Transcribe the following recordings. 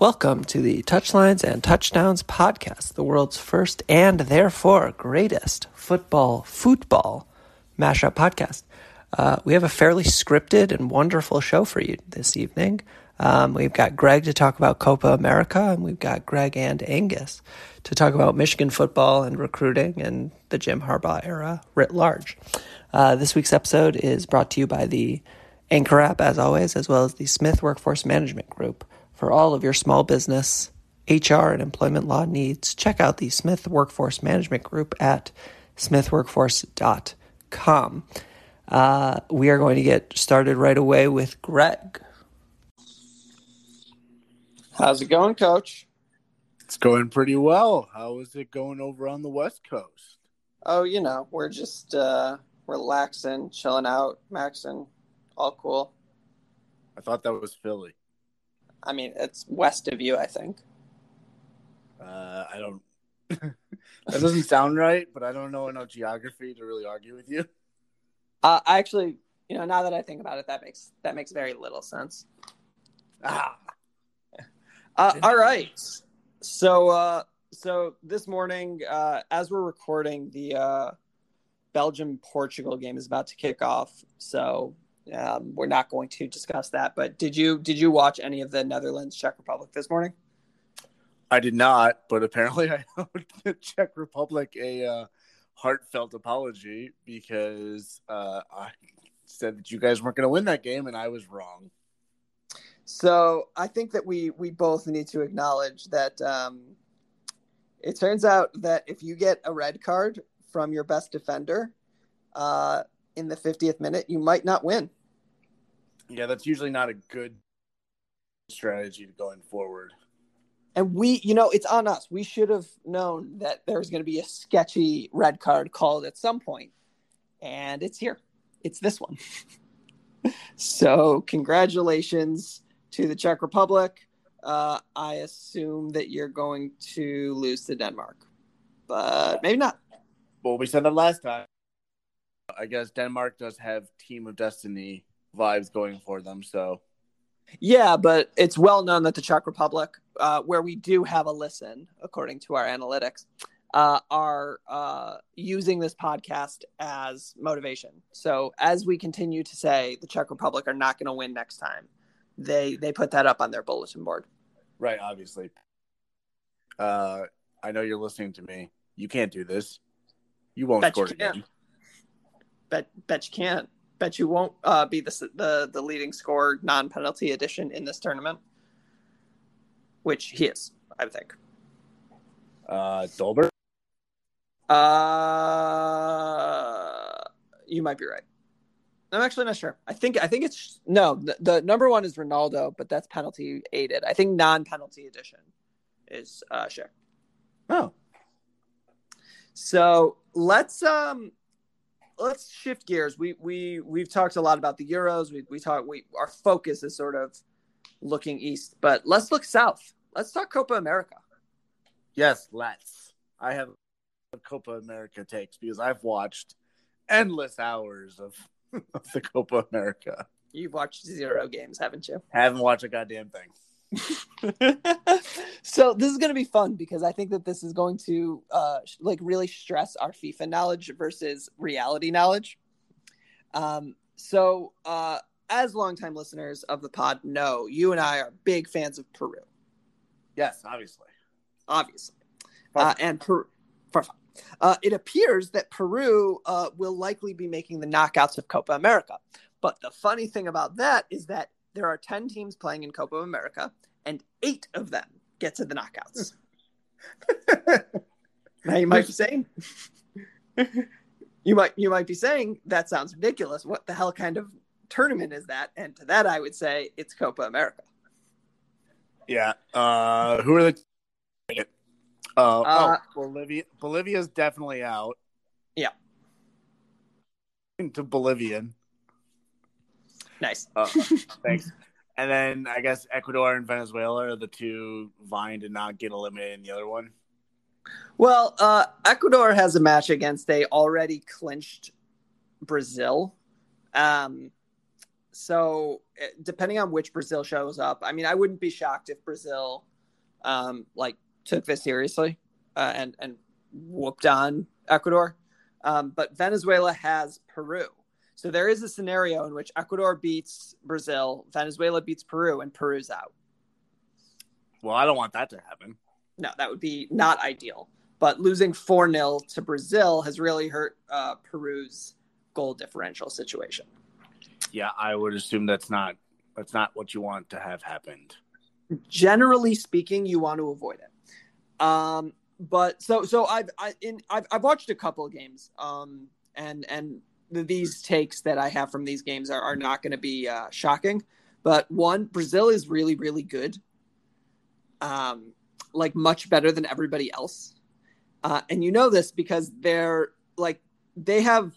Welcome to the Touchlines and Touchdowns podcast, the world's first and therefore greatest football football mashup podcast. Uh, we have a fairly scripted and wonderful show for you this evening. Um, we've got Greg to talk about Copa America, and we've got Greg and Angus to talk about Michigan football and recruiting and the Jim Harbaugh era writ large. Uh, this week's episode is brought to you by the Anchor app, as always, as well as the Smith Workforce Management Group. For all of your small business, HR, and employment law needs, check out the Smith Workforce Management Group at smithworkforce.com. Uh, we are going to get started right away with Greg. How's it going, Coach? It's going pretty well. How is it going over on the West Coast? Oh, you know, we're just uh, relaxing, chilling out, maxing, all cool. I thought that was Philly. I mean, it's west of you, I think. Uh, I don't. that doesn't sound right, but I don't know enough geography to really argue with you. Uh, I actually, you know, now that I think about it, that makes that makes very little sense. Ah, Uh, all right. So, uh, so this morning, uh, as we're recording, the uh, Belgium Portugal game is about to kick off. So um, we're not going to discuss that. But did you did you watch any of the Netherlands Czech Republic this morning? I did not, but apparently I owed the Czech Republic a uh, heartfelt apology because uh, I said that you guys weren't going to win that game, and I was wrong. So I think that we we both need to acknowledge that um, it turns out that if you get a red card from your best defender uh, in the 50th minute, you might not win. Yeah, that's usually not a good strategy going forward. And we, you know, it's on us. We should have known that there was going to be a sketchy red card called at some point, and it's here. It's this one. so, congratulations to the Czech Republic. Uh, I assume that you're going to lose to Denmark, but maybe not. Well, we said that last time. I guess Denmark does have Team of Destiny vibes going for them, so Yeah, but it's well known that the Czech Republic, uh, where we do have a listen, according to our analytics, uh, are uh, using this podcast as motivation. So as we continue to say the Czech Republic are not going to win next time, they they put that up on their bulletin board. right, obviously. Uh, I know you're listening to me. You can't do this. You won't Bet score can't. again. Bet bet you can't. Bet you won't uh, be the the the leading scorer non penalty edition in this tournament, which he is, I would think. Uh, Dolberg. Uh, you might be right. I'm actually not sure. I think I think it's no. The, the number one is Ronaldo, but that's penalty aided. I think non-penalty edition is uh, Schick. Oh, So let's um let's shift gears. We we we've talked a lot about the Euros. We we talk we our focus is sort of looking east, but let's look south. Let's talk Copa America. Yes, let's. I have Copa America takes because I've watched endless hours of, of the Copa America. You've watched zero games, haven't you? Haven't watched a goddamn thing. so this is going to be fun because I think that this is going to uh, like really stress our FIFA knowledge versus reality knowledge. Um, so uh, as longtime listeners of the pod know, you and I are big fans of Peru. Yes, obviously, obviously, uh, and Peru. Uh, it appears that Peru uh, will likely be making the knockouts of Copa America. But the funny thing about that is that there are 10 teams playing in Copa America, and eight of them get to the knockouts. now you might be saying, you might you might be saying that sounds ridiculous. What the hell kind of tournament is that? And to that, I would say it's Copa America. Yeah. Uh, who are the? Uh, uh, oh, Bolivia. Bolivia's definitely out. Yeah. Into Bolivian. Nice. Uh, thanks. And then I guess Ecuador and Venezuela are the two vying to not get eliminated in the other one. Well, uh, Ecuador has a match against a already clinched Brazil. Um, so eh, depending on which Brazil shows up, I mean, I wouldn't be shocked if Brazil, um, like took this seriously uh, and and whooped on Ecuador. Um, but Venezuela has Peru. So there is a scenario in which Ecuador beats Brazil, Venezuela beats Peru, and Peru's out. Well, I don't want that to happen. No, that would be not ideal. But losing 4 0 to Brazil has really hurt uh, Peru's goal differential situation. Yeah, I would assume that's not that's not what you want to have happened. Generally speaking, you want to avoid it. Um, but so so I've I, in I've, I've watched a couple of games. Um, and and these takes that I have from these games are, are not going to be uh, shocking. But one, Brazil is really, really good. Um, like much better than everybody else. Uh, and you know this because they're like, they have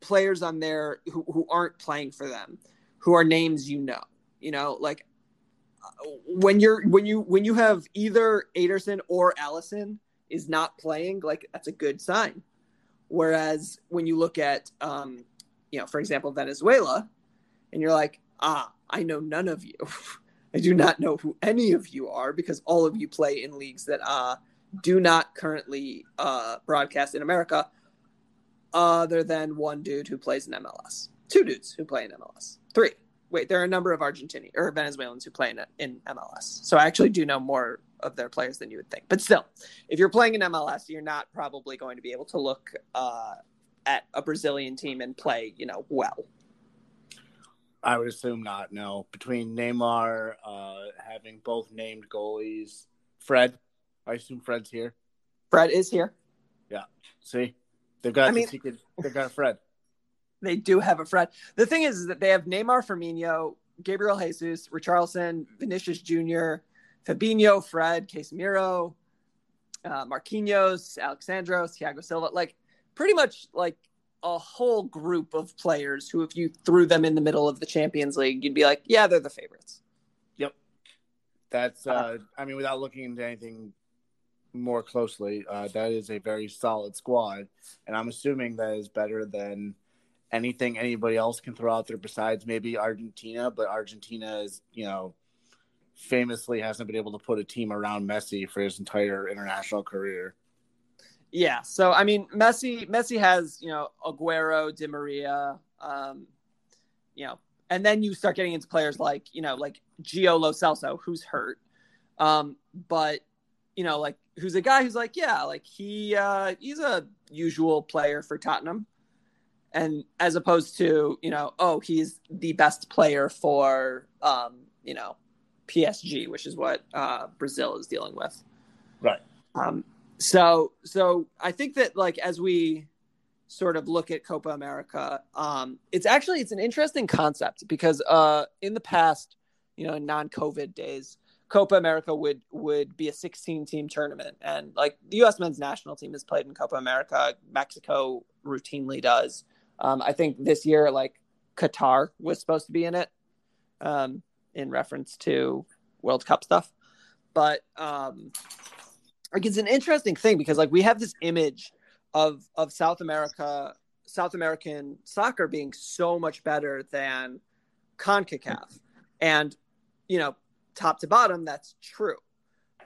players on there who, who aren't playing for them, who are names you know. You know, like uh, when you're when you when you have either Ederson or Alisson is not playing, like that's a good sign. Whereas when you look at, um, you know, for example, Venezuela, and you're like, ah, I know none of you. I do not know who any of you are because all of you play in leagues that uh, do not currently uh, broadcast in America, other than one dude who plays in MLS, two dudes who play in MLS, three. Wait, there are a number of Argentinian or Venezuelans who play in, in MLS. So I actually do know more of their players than you would think. But still, if you're playing in MLS, you're not probably going to be able to look uh, at a Brazilian team and play, you know, well. I would assume not. No, between Neymar uh, having both named goalies, Fred. I assume Fred's here. Fred is here. Yeah. See, they've got. I mean, secret, they've got Fred. They do have a Fred. The thing is, is that they have Neymar, Firmino, Gabriel Jesus, Richarlison, Vinicius Jr., Fabinho, Fred, Casemiro, uh, Marquinhos, Alex Sandro, Thiago Silva, like pretty much like a whole group of players who, if you threw them in the middle of the Champions League, you'd be like, yeah, they're the favorites. Yep. That's, uh, uh, I mean, without looking into anything more closely, uh, that is a very solid squad. And I'm assuming that is better than anything anybody else can throw out there besides maybe Argentina. But Argentina is, you know, famously hasn't been able to put a team around Messi for his entire international career. Yeah, so I mean, Messi Messi has you know Aguero, Di Maria, um, you know, and then you start getting into players like you know like Gio Lo Celso, who's hurt, um, but you know like who's a guy who's like yeah like he uh, he's a usual player for Tottenham, and as opposed to you know oh he's the best player for um, you know PSG, which is what uh, Brazil is dealing with. Right. Um, so, so I think that like as we sort of look at Copa America, um, it's actually it's an interesting concept because uh, in the past, you know, in non-COVID days, Copa America would would be a 16 team tournament, and like the U.S. men's national team has played in Copa America. Mexico routinely does. Um, I think this year, like Qatar was supposed to be in it, um, in reference to World Cup stuff. But um, like it's an interesting thing because like we have this image of of South America, South American soccer being so much better than CONCACAF, and you know, top to bottom, that's true.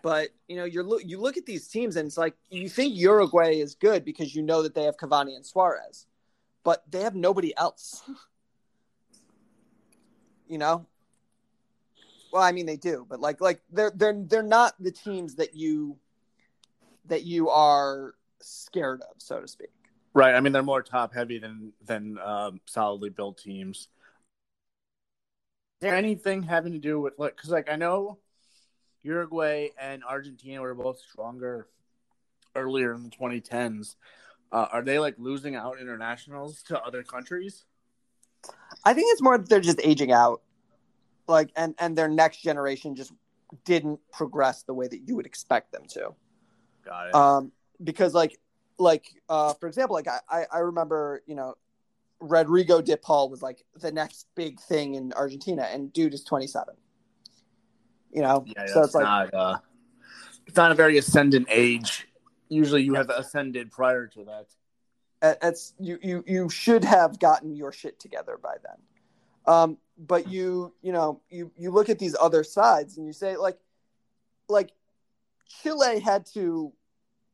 But you know, you're you look at these teams and it's like you think Uruguay is good because you know that they have Cavani and Suarez, but they have nobody else. you know, well, I mean they do, but like like they're they're they're not the teams that you that you are scared of, so to speak. Right. I mean they're more top heavy than than um, solidly built teams. Is there anything having to do with like because like I know Uruguay and Argentina were both stronger earlier in the 2010s. Uh, are they like losing out internationals to other countries? I think it's more that they're just aging out, like, and and their next generation just didn't progress the way that you would expect them to. Got it. Um, because like, like, uh, for example, like I I remember you know, Rodrigo de Paul was like the next big thing in Argentina, and dude is 27. You know, yeah, so it's like not, uh, it's not a very ascendant age. Usually, you have ascended prior to that. It's you you you should have gotten your shit together by then. Um, but you you know you you look at these other sides and you say like like Chile had to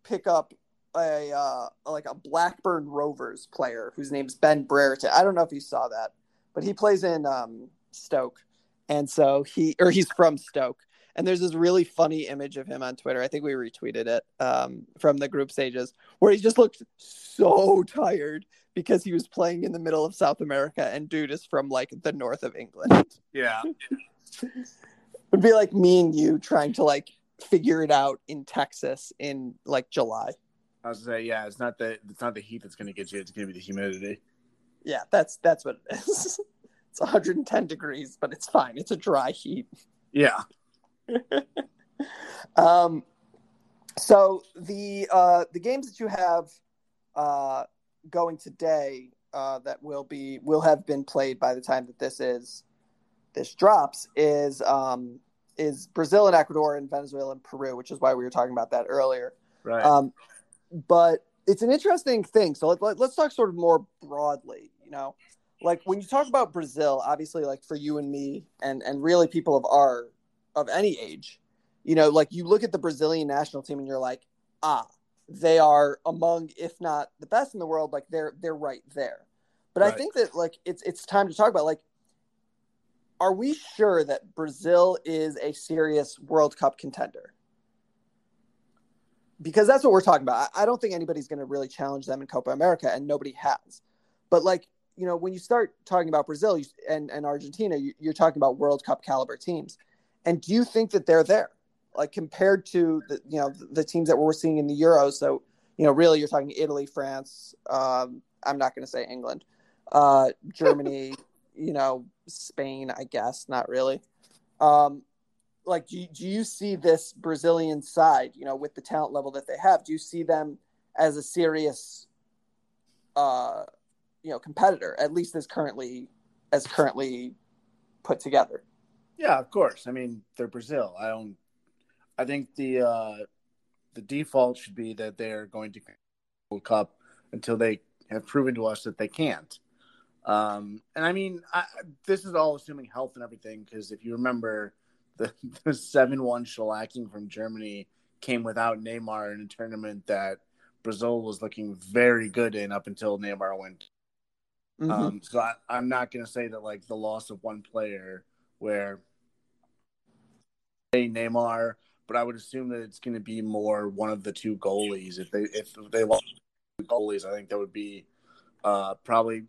pick up a uh, like a Blackburn Rovers player whose name's Ben Brereton. I don't know if you saw that, but he plays in um, Stoke and so he or he's from Stoke. And there's this really funny image of him on Twitter. I think we retweeted it um, from the group stages where he just looked so tired because he was playing in the middle of South America and dude is from like the north of England. Yeah. Would be like me and you trying to like figure it out in Texas in like July. I was say, yeah, it's not the it's not the heat that's gonna get you, it's gonna be the humidity. Yeah, that's that's what it is. It's 110 degrees, but it's fine. It's a dry heat. Yeah. um, so the uh, the games that you have uh, going today uh, that will be will have been played by the time that this is this drops is um, is Brazil and Ecuador and Venezuela and Peru, which is why we were talking about that earlier. Right. Um, but it's an interesting thing. So let, let, let's talk sort of more broadly. You know, like when you talk about Brazil, obviously, like for you and me, and and really people of our of any age, you know, like you look at the Brazilian national team and you're like, ah, they are among, if not the best in the world, like they're they're right there. But right. I think that like it's it's time to talk about like, are we sure that Brazil is a serious World Cup contender? Because that's what we're talking about. I, don't think anybody's going to really challenge them in Copa America, and nobody has. But like you know, when you start talking about Brazil and, and Argentina, you, are talking about World Cup caliber teams. And do you think that they're there, like compared to the you know the, teams that we're seeing in the Euros? So you know, really, you're talking Italy, France. Um, I'm not going to say England, uh, Germany. you know, Spain. I guess not really. Um, like, do you, do you see this Brazilian side? You know, with the talent level that they have, do you see them as a serious? Uh, you know competitor at least as currently as currently put together yeah of course i mean they're brazil i don't i think the uh the default should be that they're going to world cup until they have proven to us that they can't um and i mean I, this is all assuming health and everything because if you remember the, the 7-1 shellacking from germany came without neymar in a tournament that brazil was looking very good in up until neymar went Mm-hmm. Um, so I, I'm not going to say that like the loss of one player where a Neymar, but I would assume that it's going to be more one of the two goalies. If they if they lost goalies, I think that would be uh, probably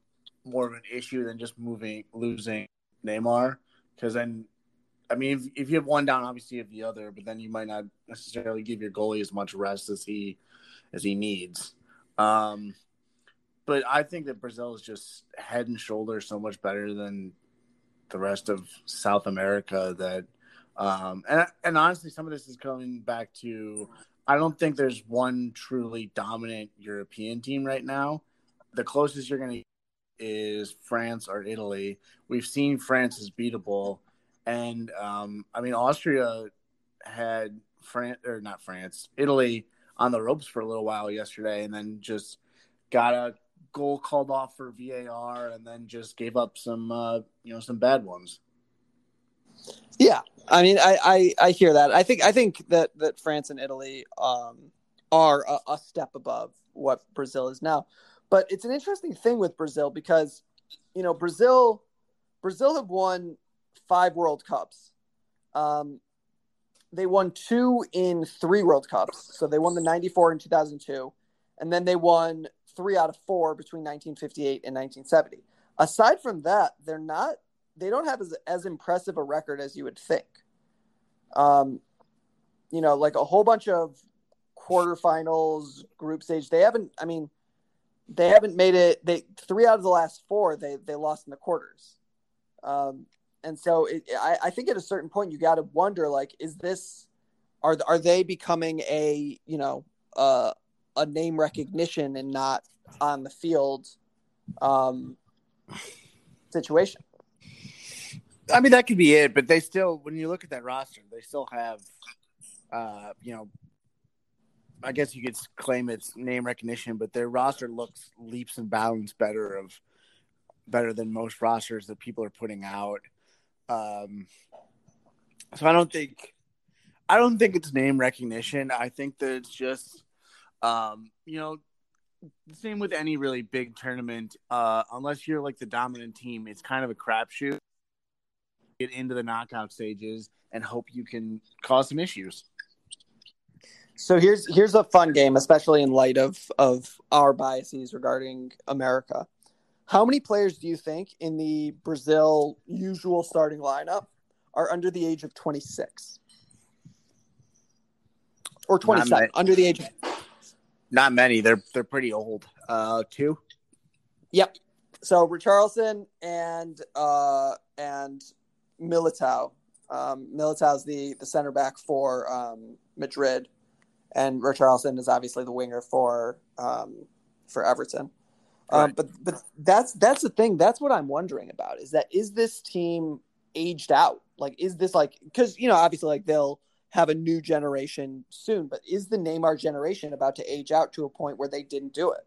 more of an issue than just moving losing Neymar because then. I mean, if, if you have one down, obviously you have the other, but then you might not necessarily give your goalie as much rest as he as he needs. Um, but I think that Brazil is just head and shoulders so much better than the rest of South America that um, and and honestly some of this is coming back to I don't think there's one truly dominant European team right now. The closest you're going to is France or Italy. We've seen France is beatable, and um, I mean Austria had France or not France, Italy on the ropes for a little while yesterday, and then just got a goal called off for VAR, and then just gave up some uh, you know some bad ones. Yeah, I mean, I, I, I hear that. I think I think that that France and Italy um, are a, a step above what Brazil is now. But it's an interesting thing with Brazil because, you know, Brazil, Brazil have won five World Cups. Um, they won two in three World Cups. So they won the 94 and 2002. And then they won three out of four between 1958 and 1970. Aside from that, they're not, they don't have as, as impressive a record as you would think. Um, you know, like a whole bunch of quarterfinals, group stage. They haven't, I mean, they haven't made it. They three out of the last four they they lost in the quarters, um, and so it, I, I think at a certain point you got to wonder like, is this are are they becoming a you know uh, a name recognition and not on the field um, situation? I mean that could be it, but they still when you look at that roster, they still have uh, you know I guess you could claim it's name recognition, but their roster looks leaps and bounds better of better than most rosters that people are putting out. Um, so I don't think I don't think it's name recognition. I think that it's just um, you know the same with any really big tournament. Uh, unless you're like the dominant team, it's kind of a crapshoot. Get into the knockout stages and hope you can cause some issues. So here's here's a fun game, especially in light of of our biases regarding America. How many players do you think in the Brazil usual starting lineup are under the age of 26 or 27? Under the age of not many. They're they're pretty old. Uh, two. Yep. So Richarlison and uh and Militao. Um, Militao's the the center back for um, Madrid and Richarlison is obviously the winger for um, for Everton. Um, right. but but that's that's the thing. That's what I'm wondering about. Is that is this team aged out? Like, is this like because you know obviously like they'll have a new generation soon, but is the Neymar generation about to age out to a point where they didn't do it?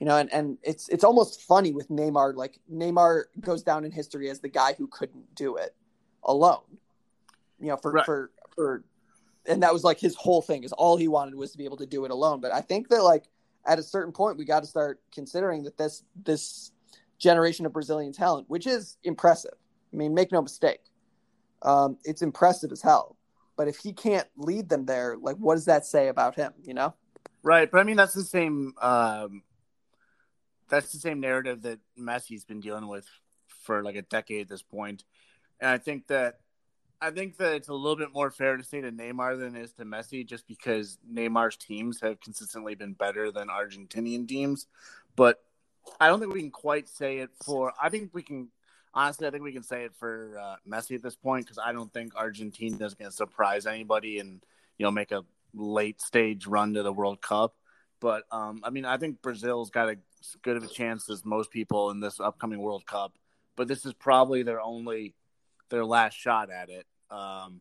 You know, and, and it's it's almost funny with Neymar. Like Neymar goes down in history as the guy who couldn't do it alone. You know, for right. for for and that was like his whole thing is all he wanted was to be able to do it alone but i think that like at a certain point we got to start considering that this this generation of brazilian talent which is impressive i mean make no mistake um, it's impressive as hell but if he can't lead them there like what does that say about him you know right but i mean that's the same um, that's the same narrative that messi's been dealing with for like a decade at this point and i think that I think that it's a little bit more fair to say to Neymar than it is to Messi, just because Neymar's teams have consistently been better than Argentinian teams. But I don't think we can quite say it for. I think we can. Honestly, I think we can say it for uh, Messi at this point because I don't think Argentina is going to surprise anybody and you know make a late stage run to the World Cup. But um, I mean, I think Brazil's got as good of a chance as most people in this upcoming World Cup. But this is probably their only their last shot at it. Um,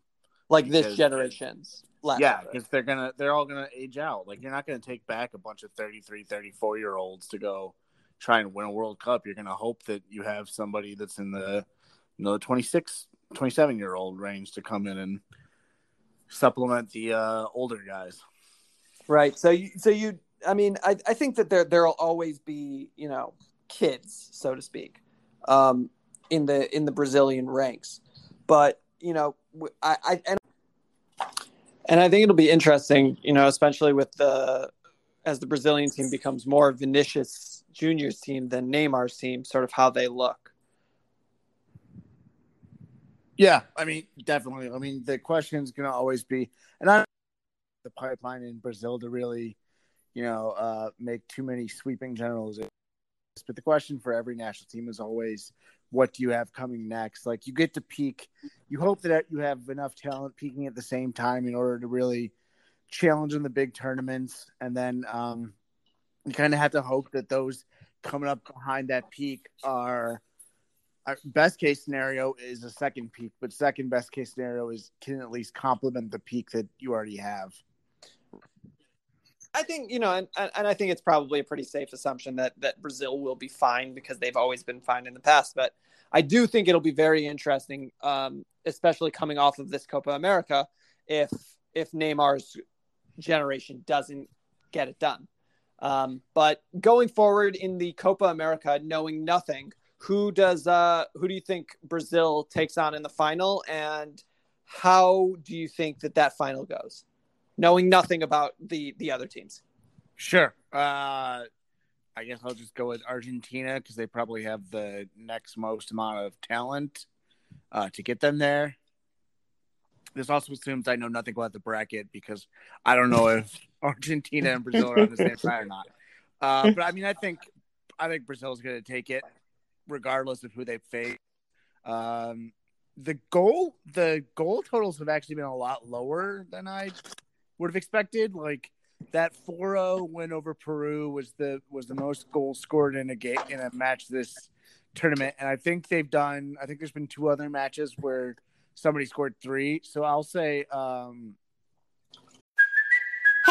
like because, this generation's last yeah because they're gonna they're all gonna age out like you're not gonna take back a bunch of 33 34 year olds to go try and win a world cup you're gonna hope that you have somebody that's in the you know 26 27 year old range to come in and supplement the uh, older guys right so you so you i mean i, I think that there there'll always be you know kids so to speak um in the in the brazilian ranks but you know, I, I and and I think it'll be interesting, you know, especially with the as the Brazilian team becomes more Vinicius Junior's team than Neymar's team, sort of how they look. Yeah, I mean, definitely. I mean, the question is going to always be, and I the pipeline in Brazil to really, you know, uh, make too many sweeping generalizations. But the question for every national team is always, what do you have coming next? Like you get to peak, you hope that you have enough talent peaking at the same time in order to really challenge in the big tournaments, and then um, you kind of have to hope that those coming up behind that peak are our best case scenario is a second peak, but second best case scenario is can at least complement the peak that you already have. I think you know, and, and I think it's probably a pretty safe assumption that that Brazil will be fine because they've always been fine in the past. But I do think it'll be very interesting, um, especially coming off of this Copa America, if if Neymar's generation doesn't get it done. Um, but going forward in the Copa America, knowing nothing, who does uh, who do you think Brazil takes on in the final, and how do you think that that final goes? Knowing nothing about the the other teams. Sure. Uh, I guess I'll just go with Argentina because they probably have the next most amount of talent uh, to get them there. This also assumes I know nothing about the bracket because I don't know if Argentina and Brazil are on the same side or not. Uh, but I mean, I think I think Brazil's going to take it, regardless of who they face. Um, the goal, the goal totals have actually been a lot lower than I would have expected. Like that 4-0 win over Peru was the was the most goals scored in a game in a match this tournament, and I think they've done. I think there's been two other matches where somebody scored three. So I'll say um,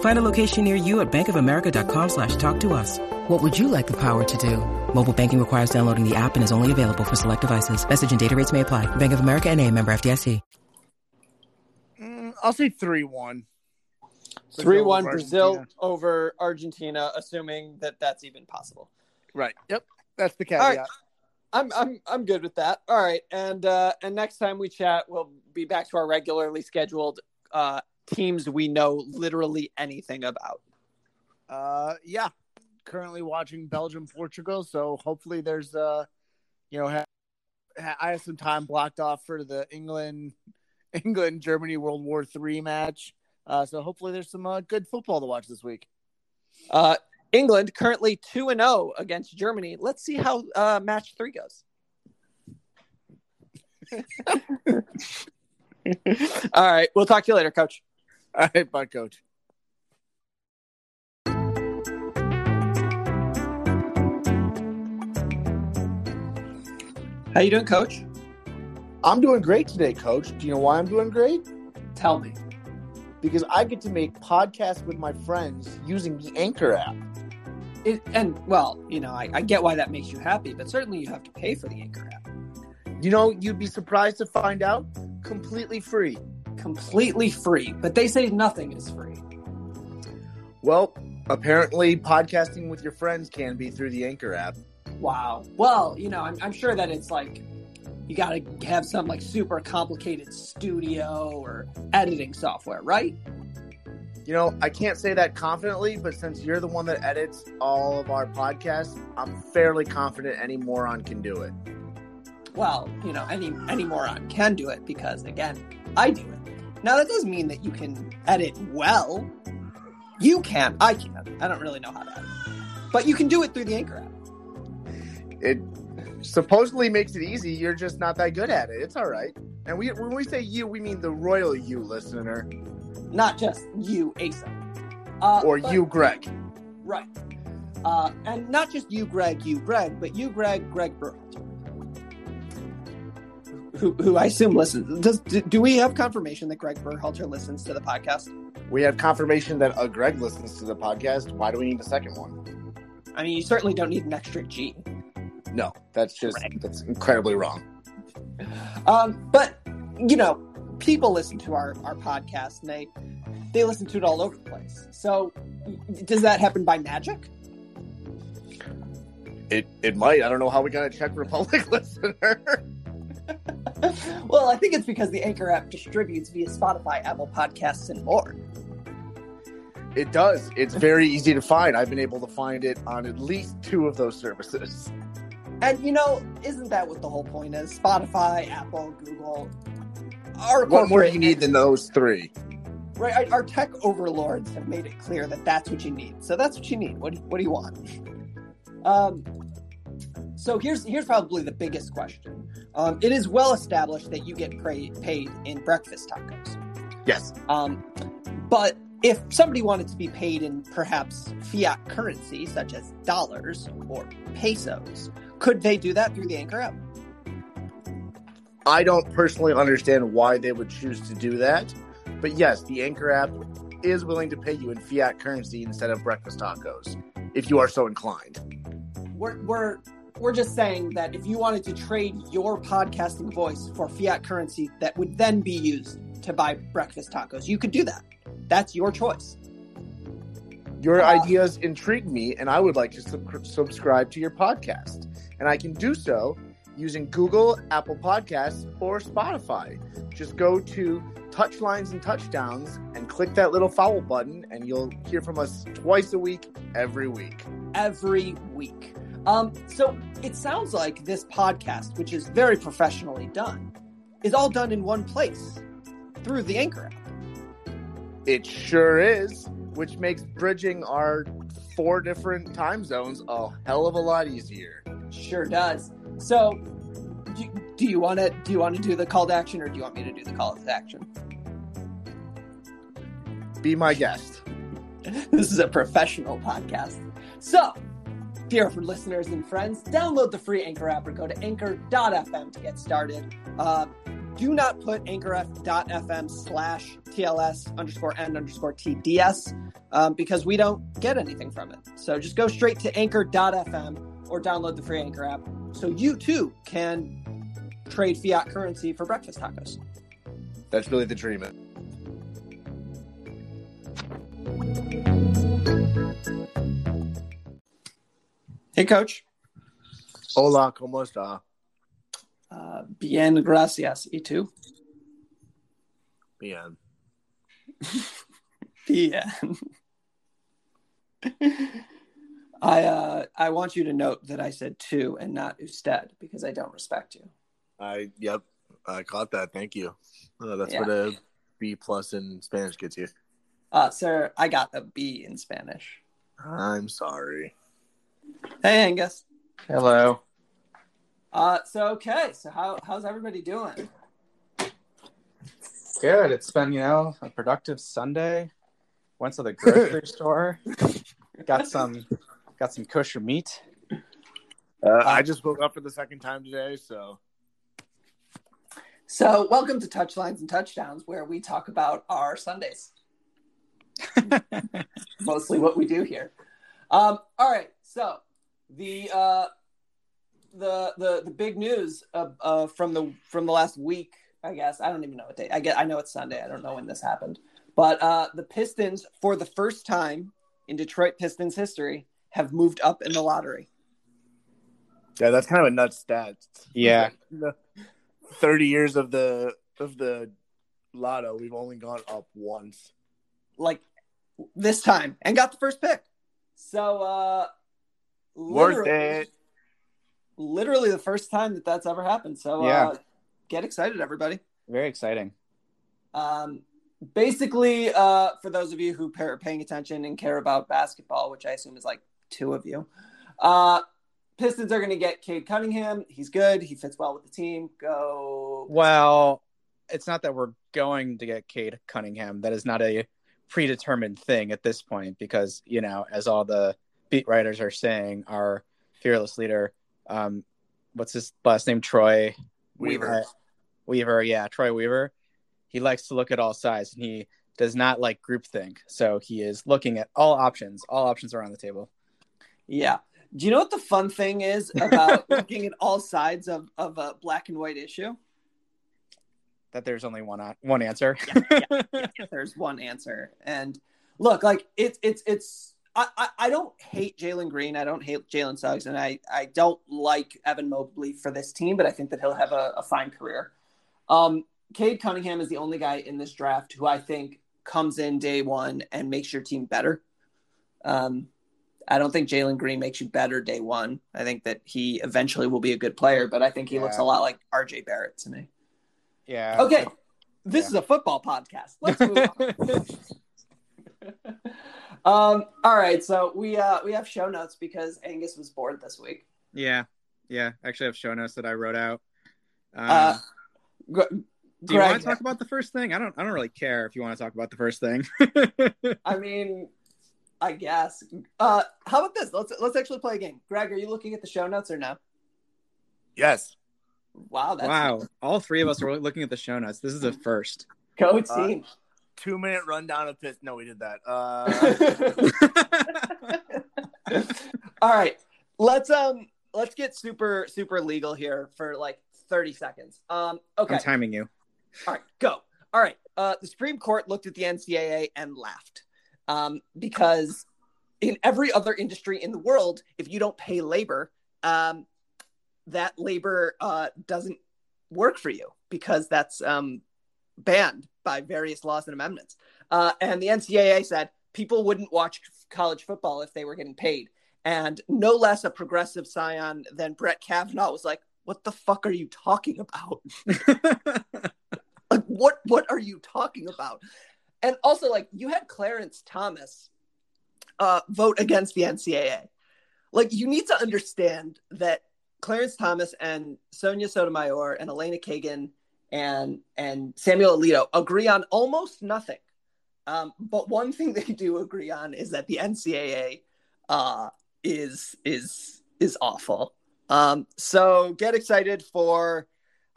Find a location near you at bankofamerica.com slash talk to us. What would you like the power to do? Mobile banking requires downloading the app and is only available for select devices. Message and data rates may apply. Bank of America and a member FDIC. mm, I'll say three one. Three one Brazil over Argentina, assuming that that's even possible. Right. Yep. That's the caveat. All right. I'm I'm I'm good with that. All right, and uh, and next time we chat, we'll be back to our regularly scheduled uh, teams we know literally anything about. Uh, yeah. Currently watching Belgium Portugal, so hopefully there's uh, you know, ha- ha- I have some time blocked off for the England England Germany World War Three match. Uh, so hopefully there's some uh, good football to watch this week. Uh, England currently two and zero against Germany. Let's see how uh, match three goes. All right, we'll talk to you later, Coach. All right, bye, Coach. How you doing, Coach? I'm doing great today, Coach. Do you know why I'm doing great? Tell me. Because I get to make podcasts with my friends using the Anchor app. It, and well, you know, I, I get why that makes you happy, but certainly you have to pay for the Anchor app. You know, you'd be surprised to find out completely free. Completely free, but they say nothing is free. Well, apparently, podcasting with your friends can be through the Anchor app. Wow. Well, you know, I'm, I'm sure that it's like you got to have some like super complicated studio or editing software, right? You know, I can't say that confidently, but since you're the one that edits all of our podcasts, I'm fairly confident any moron can do it. Well, you know, any any moron can do it because again, I do it. Now that doesn't mean that you can edit well. You can. I can't. I don't really know how to edit. But you can do it through the Anchor app. It supposedly makes it easy. You're just not that good at it. It's all right. And we when we say you, we mean the royal you listener. Not just you, Asa. Uh, or but- you, Greg. Right. Uh, and not just you, Greg, you, Greg, but you, Greg, Greg Berhalter. Who, who I assume listens. Does do, we have confirmation that Greg Berhalter listens to the podcast? We have confirmation that a Greg listens to the podcast. Why do we need a second one? I mean, you certainly don't need an extra G. No, that's just Greg. that's incredibly wrong. Um, but you know, people listen to our our podcast and they they listen to it all over the place. So Does that happen by magic? It it might. I don't know how we got a Czech Republic listener. well, I think it's because the Anchor app distributes via Spotify, Apple Podcasts, and more. It does. It's very easy to find. I've been able to find it on at least two of those services. And you know, isn't that what the whole point is? Spotify, Apple, Google. Our What more do you need than those three? Right, our- our tech overlords have made it clear that that's what you need. So that's what you need. What do, what do you want? Um, so here's here's probably the biggest question. Um, it is well established that you get pra- paid in breakfast tacos. Yes. Um, but if somebody wanted to be paid in perhaps fiat currency, such as dollars or pesos, could they do that through the Anchor app? I don't personally understand why they would choose to do that. But yes, the Anchor app is willing to pay you in fiat currency instead of breakfast tacos, if you are so inclined. We're we're we're just saying that if you wanted to trade your podcasting voice for fiat currency that would then be used to buy breakfast tacos, you could do that. That's your choice. Your Uh, ideas intrigue me, and I would like to sub- subscribe to your podcast. And I can do so using Google, Apple Podcasts, or Spotify. Just go to Touchlines and Touchdowns and click that little follow button, and you'll hear from us twice a week, every week. every week. Um, so it sounds like this podcast, which is very professionally done, is all done in one place through the Anchor app. It sure is, which makes bridging our four different time zones a hell of a lot easier. Sure does. So, do, do you want to do you want to do the call to action, or do you want me to do the call to action? Be my guest. this is a professional podcast. So, dear listeners and friends, download the free Anchor app or go to anchor.fm to get started. Uh, do not put anchor.fm slash TLS underscore N underscore TDS um, because we don't get anything from it. So just go straight to anchor.fm or download the free Anchor app so you too can trade fiat currency for breakfast tacos. That's really the dream. Hey, coach. Hola, ¿cómo está? Uh, bien, gracias. Y tú? Bien. bien. I uh I want you to note that I said tú and not usted because I don't respect you. I yep, I caught that. Thank you. Uh, that's Yeah. what a B plus in Spanish gets you. Uh sir, I got a B in Spanish. I'm sorry. Hey Angus. Hello. Uh so okay, so how how's everybody doing? Good. It's been, you know, a productive Sunday. Went to the grocery store. Got some got some kosher meat. Uh, I just woke up for the second time today, so So welcome to Touchlines and Touchdowns where we talk about our Sundays. Mostly what we do here. Um all right, so the uh the the the big news uh, uh from the from the last week I guess. I don't even know what day. I get. I know it's Sunday. I don't know when this happened. But uh, the Pistons, for the first time in Detroit Pistons history, have moved up in the lottery. yeah, that's kind of a nuts stat. Yeah. Thirty years of the of the lotto, we've only gone up once. Like this time, and got the first pick. So, uh, Worth literally- it. Literally the first time that that's ever happened. So, Yeah. uh, get excited, everybody. Very exciting. Um, basically, uh, for those of you who are paying attention and care about basketball, which I assume is like two of you, uh, Pistons are going to get Cade Cunningham. He's good. He fits well with the team. Go. Well, it's not that we're going to get Cade Cunningham. That is not a predetermined thing at this point because, you know, as all the beat writers are saying, our fearless leader, um, what's his last name? Troy Weaver. Uh, Weaver, yeah, Troy Weaver. He likes to look at all sides and he does not like groupthink. So he is looking at all options. All options are on the table. Yeah. Do you know what the fun thing is about looking at all sides of, of a black and white issue? That there's only one one answer. There's one answer. And look, like it's it's it's. I, I, I don't hate Jalen Green. I don't hate Jalen Suggs, and I, I don't like Evan Mobley for this team, but I think that he'll have a, a fine career. Um, Cade Cunningham is the only guy in this draft who I think comes in day one and makes your team better. Um, I don't think Jalen Green makes you better day one. I think that he eventually will be a good player, but I think he looks a lot like RJ Barrett to me. Yeah. Okay, this is a football podcast. Let's move on. um, all right, so we uh we have show notes because Angus was bored this week. Yeah. Yeah. Actually, I have show notes that I wrote out. Um, Uh, Gr- do you want to talk about the first thing? I don't. I don't really care if you want to talk about the first thing. I mean, I guess. Uh, how about this? Let's let's actually play a game. Greg, are you looking at the show notes or no? Yes. Wow, that's wow. All three of us are looking at the show notes. This is a first. go Uh, team. Two minute rundown of Pitt. No, we did that. Uh, All right, let's um let's get super super legal here for like thirty seconds. Um, okay, I'm timing you. all right, go. All right, uh, the Supreme Court looked at the NCAA and laughed um, because in every other industry in the world, if you don't pay labor, um, that labor uh, doesn't work for you because that's um, banned by various laws and amendments. Uh, and the NCAA said people wouldn't watch college football if they were getting paid. And no less a progressive scion than Brett Kavanaugh was like, "What the fuck are you talking about? like, what what are you talking about?" And also, like, you had Clarence Thomas uh, vote against the NCAA. Like, you need to understand that Clarence Thomas and Sonia Sotomayor and Elena Kagan and and Samuel Alito agree on almost nothing. Um, but one thing they do agree on is that the NCAA uh, is is is awful. Um, so get excited for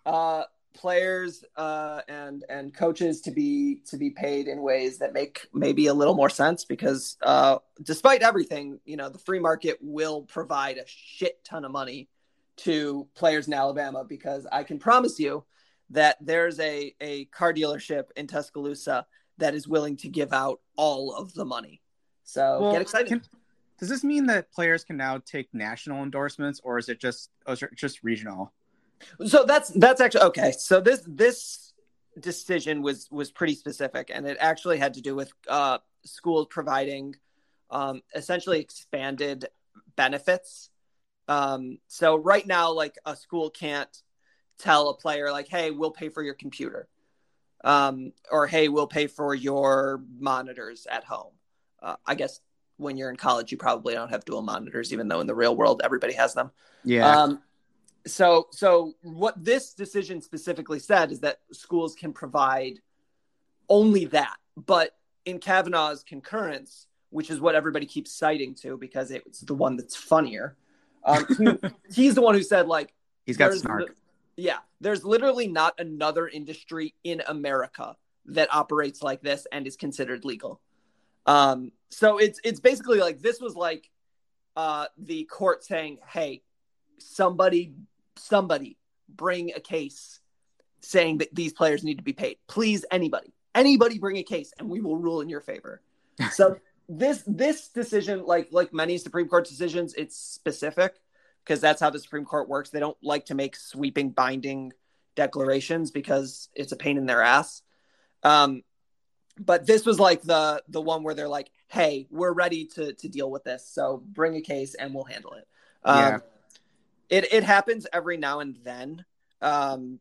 uh, players uh, and and coaches to be to be paid in ways that make maybe a little more sense because uh, despite everything, you know, the free market will provide a shit ton of money to players in Alabama because I can promise you that there's a a car dealership in Tuscaloosa that is willing to give out all of the money. So Well, get excited. can- does this mean that players can now take national endorsements, or is it just it just regional? So that's that's actually okay. So this this decision was was pretty specific, and it actually had to do with uh, schools providing um, essentially expanded benefits. Um, so right now, like a school can't tell a player like, "Hey, we'll pay for your computer," um, or "Hey, we'll pay for your monitors at home." Uh, I guess when you're in college, you probably don't have dual monitors, even though in the real world everybody has them. Yeah. Um, so, so what this decision specifically said is that schools can provide only that. But in Kavanaugh's concurrence, which is what everybody keeps citing to because it's the one that's funnier, um, he- he's the one who said like He's got snark. li- yeah, there's literally not another industry in America that operates like this and is considered legal. Um, so it's it's basically like this was like uh, the court saying, "Hey, somebody, somebody, bring a case saying that these players need to be paid. Please, anybody, anybody, bring a case, and we will rule in your favor." So this this decision, like like many Supreme Court decisions, it's specific because that's how the Supreme Court works. They don't like to make sweeping, binding declarations because it's a pain in their ass. Um, but this was like the the one where they're like, "Hey, we're ready to to deal with this, so bring a case and we'll handle it." Um, Yeah. it it happens every now and then, um,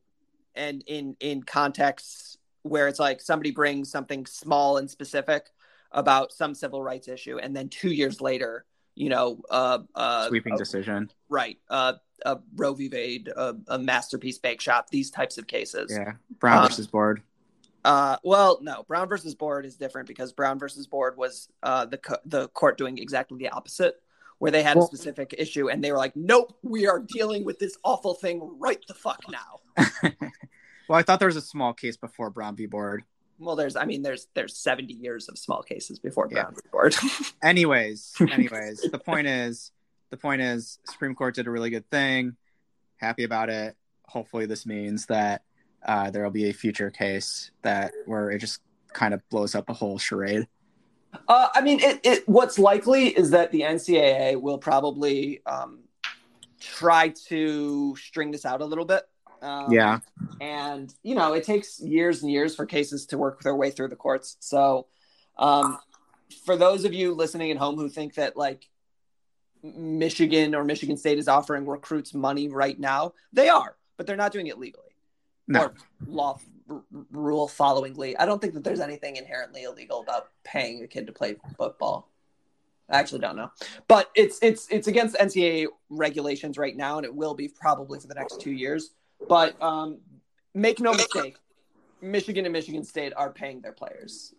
and in in contexts where it's like somebody brings something small and specific about some civil rights issue, and then two years later, you know, uh, uh, Sweeping uh, decision. right, uh, a Roe v. Wade, a, a masterpiece bake shop, these types of cases. Yeah. Brown Uh, versus board. Uh, well, no, Brown versus Board is different because Brown versus Board was uh, the co- the court doing exactly the opposite, where they had Well- a specific issue and they were like, "Nope, we are dealing with this awful thing right the fuck now." Well, I thought there was a small case before Brown v. Board. Well, there's, I mean, there's there's 70 years of small cases before Yeah. Brown v. Board. Anyways, anyways, the point is, the point is, Supreme Court did a really good thing. Happy about it. Hopefully, this means that uh, there will be a future case that where it just kind of blows up the whole charade. Uh, I mean, it, it. What's likely is that the NCAA will probably um, try to string this out a little bit. Um, Yeah. and you know, it takes years and years for cases to work their way through the courts. So, um, for those of you listening at home who think that like Michigan or Michigan State is offering recruits money right now, they are, but they're not doing it legally No. or law r- rule followingly. I don't think that there's anything inherently illegal about paying a kid to play football. I actually don't know, but it's it's it's against NCAA regulations right now, and it will be probably for the next two years. But um, make no mistake, Michigan and Michigan State are paying their players.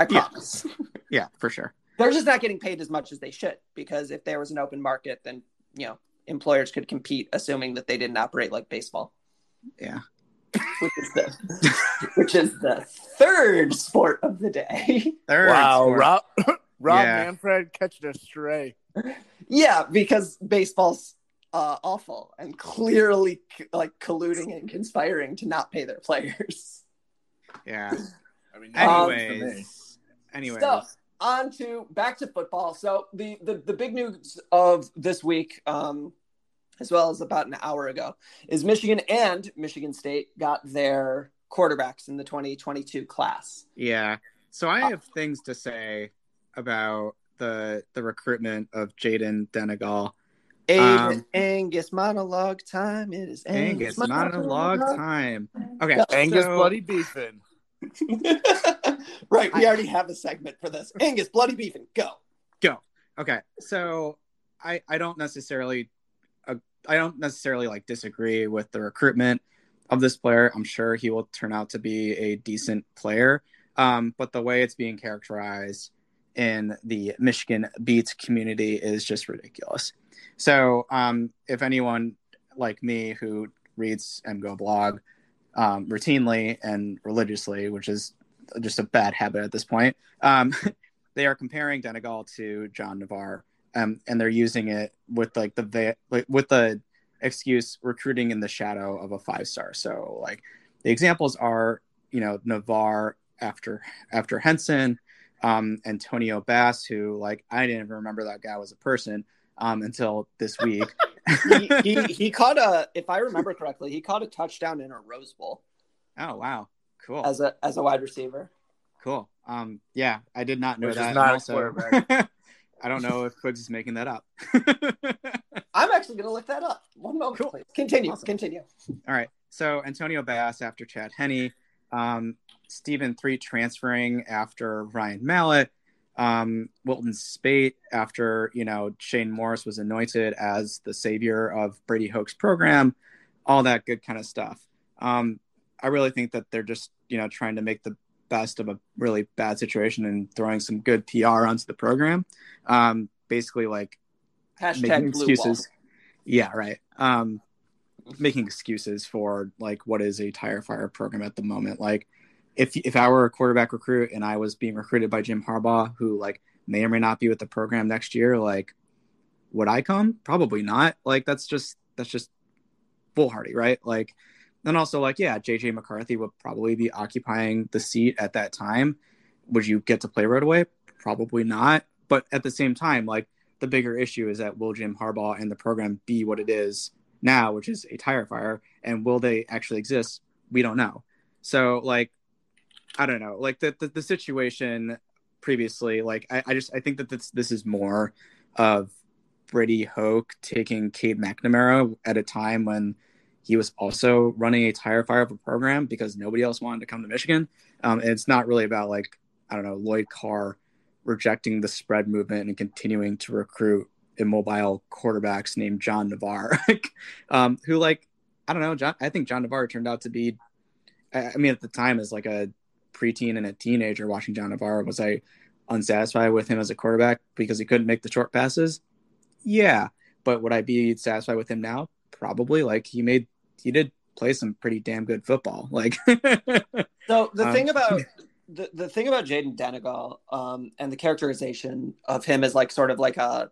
I Yeah. promise. Yeah, for sure. They're just not getting paid as much as they should because if there was an open market, then you know employers could compete, assuming that they didn't operate like baseball, Yeah. which is the which is the third sport of the day. Third wow, sport. Rob, Rob Yeah. Manfred catching a stray. yeah, because baseball's uh, awful and clearly like colluding and conspiring to not pay their players. Yeah. I mean, Um, Anyways. anyways. So on to back to football. So the the, the big news of this week, um, as well as about an hour ago, is Michigan and Michigan State got their quarterbacks in the 2022 class. Yeah. So I have things to say about the the recruitment of Jaden Denegal. Aiden Um, Angus monologue time. It is Angus, Angus, monologue time. Okay. Angus so- bloody beefing. right, we I- already have a segment for this. Angus, bloody beefing, go. go okay so i i don't necessarily uh, i don't necessarily like disagree with the recruitment of this player i'm sure he will turn out to be a decent player um but the way it's being characterized in the michigan beats community is just ridiculous so um if anyone like me who reads MGoBlog um, routinely and religiously which is just a bad habit at this point um they are comparing Denegal to John Navarre, um, and they're using it with like the like, with the excuse recruiting in the shadow of a five star. So like the examples are you know Navarre after after Henson, um, Antonio Bass, who like I didn't even remember that guy was a person um, until this week. He, he he caught a, if I remember correctly, he caught a touchdown in a Rose Bowl oh wow, cool. as a as a wide receiver. Cool. Um, yeah, I did not know Which is that. not and a. I don't know if Quigs is making that up. I'm actually going to look that up. One moment, Cool. please. Continue. Awesome. Continue. All right. So Antonio Bass after Chad Henne, um, Steven Threet transferring after Ryan Mallett, um, Wilton Speight after you know Shane Morris was anointed as the savior of Brady Hoke's program, all that good kind of stuff. Um, I really think that they're just you know trying to make the best of a really bad situation and throwing some good PR onto the program. Um, basically, like Hashtag excuses. Yeah, right. Um, making excuses for like what is a tire fire program at the moment. Like, if if I were a quarterback recruit and I was being recruited by Jim Harbaugh, who like may or may not be with the program next year, like, would I come? Probably not. Like, that's just that's just foolhardy, right? Like, and also like, yeah, JJ McCarthy would probably be occupying the seat at that time. Would you get to play right away? Probably not. But at the same time, like the bigger issue is that will Jim Harbaugh and the program be what it is now, which is a tire fire, and will they actually exist? We don't know. So like, I don't know. Like the the, the situation previously, like I, I just I think that this this is more of Brady Hoke taking Cade McNamara at a time when he was also running a tire fire of a program because nobody else wanted to come to Michigan. Um, and it's not really about like I don't know Lloyd Carr rejecting the spread movement and continuing to recruit immobile quarterbacks named John Navarre, um, who like I don't know John. I think John Navarre turned out to be. I I mean, at the time, as like a preteen and a teenager watching John Navarre, was I unsatisfied with him as a quarterback because he couldn't make the short passes? Yeah, but would I be satisfied with him now? Probably. Like he made, he did play some pretty damn good football. Like, So the Um, thing about the, the thing about Jaden Denegal um, and the characterization of him as like sort of like a,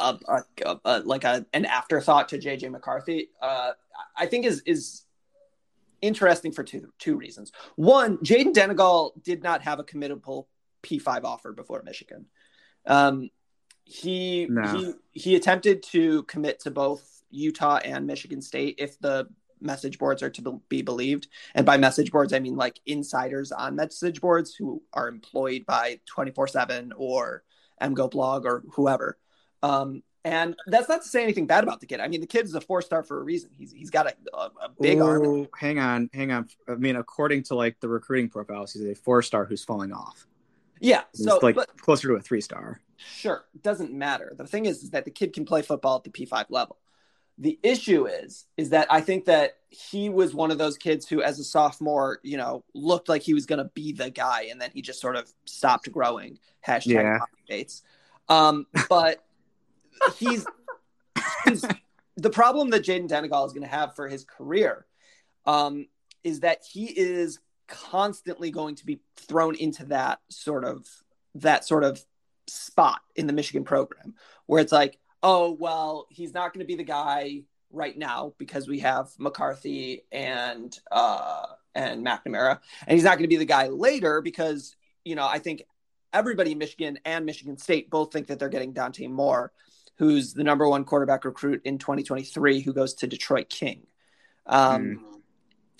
a, a, a- a- like a an afterthought to JJ McCarthy, uh, I think is is interesting for two two reasons. One, Jaden Denegal did not have a committable P5 offer before Michigan. Um, he No. he he attempted to commit to both Utah and Michigan State if the message boards are to be- be believed. And by message boards, I mean like insiders on message boards who are employed by 24 7 or MGoBlog or whoever. Um, and that's not to say anything bad about the kid. I mean, the kid is a four star for a reason. He's he's got a, a, a big arm. Hang on, hang on. I mean, according to like the recruiting profiles, he's a four star who's falling off. Yeah. He's So, like but closer to a three star. Sure, doesn't matter. The thing is, is that the kid can play football at the P5 level. The issue is, is that I think that he was one of those kids who, as a sophomore, you know, looked like he was going to be the guy, and then he just sort of stopped growing. Hashtag Yeah. Bates. Um, but he's, he's the problem that Jaden Denegal is going to have for his career um, is that he is constantly going to be thrown into that sort of that sort of spot in the Michigan program where it's like, oh well, he's not going to be the guy right now because we have McCarthy and uh, and McNamara, and he's not going to be the guy later because you know I think everybody in Michigan and Michigan State both think that they're getting Dante Moore, who's the number one quarterback recruit in 2023, who goes to Detroit King. Um,